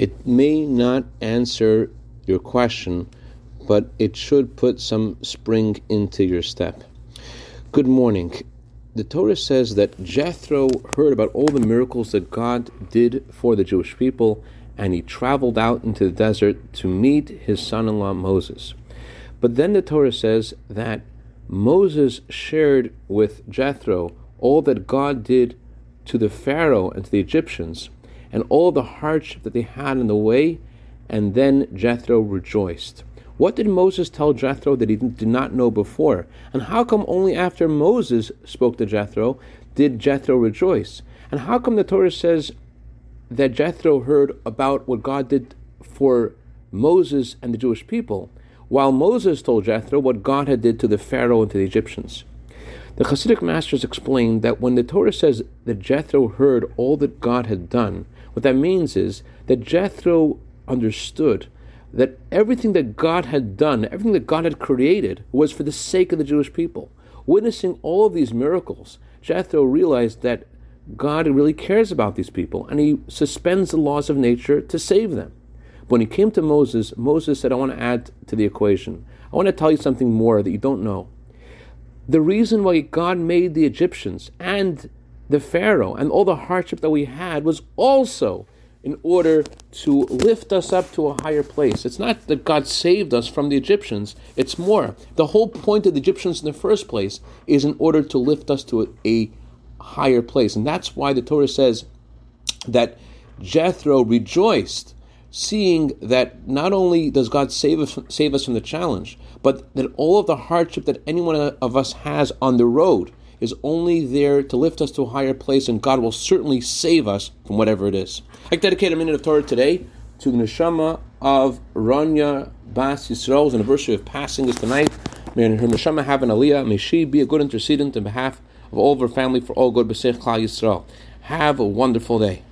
It may not answer your question, but it should put some spring into your step. Good morning. The Torah says that Jethro heard about all the miracles that God did for the Jewish people, and he traveled out into the desert to meet his son in law Moses. But then the Torah says that Moses shared with Jethro all that God did to the Pharaoh and to the Egyptians, and all the hardship that they had in the way, and then Jethro rejoiced. What did Moses tell Jethro that he did not know before? And how come only after Moses spoke to Jethro did Jethro rejoice? And how come the Torah says that Jethro heard about what God did for Moses and the Jewish people, while Moses told Jethro what God had did to the Pharaoh and to the Egyptians? The Hasidic masters explained that when the Torah says that Jethro heard all that God had done, what that means is that Jethro understood that everything that God had done, everything that God had created, was for the sake of the Jewish people. Witnessing all of these miracles, Jethro realized that God really cares about these people and he suspends the laws of nature to save them. When he came to Moses, Moses said, I want to add to the equation. I want to tell you something more that you don't know. The reason why God made the Egyptians and the Pharaoh and all the hardship that we had was also in order to lift us up to a higher place. It's not that God saved us from the Egyptians, it's more. The whole point of the Egyptians in the first place is in order to lift us to a, a higher place. And that's why the Torah says that Jethro rejoiced, seeing that not only does God save us, save us from the challenge, but that all of the hardship that any one of us has on the road is only there to lift us to a higher place, and God will certainly save us from whatever it is. I dedicate a minute of Torah today to the neshama of Rania Bas Yisrael's anniversary of passing is tonight. May her neshama have an aliyah. May she be a good intercedent in behalf of all of her family for all good B'Seich Klal Yisrael. Have a wonderful day.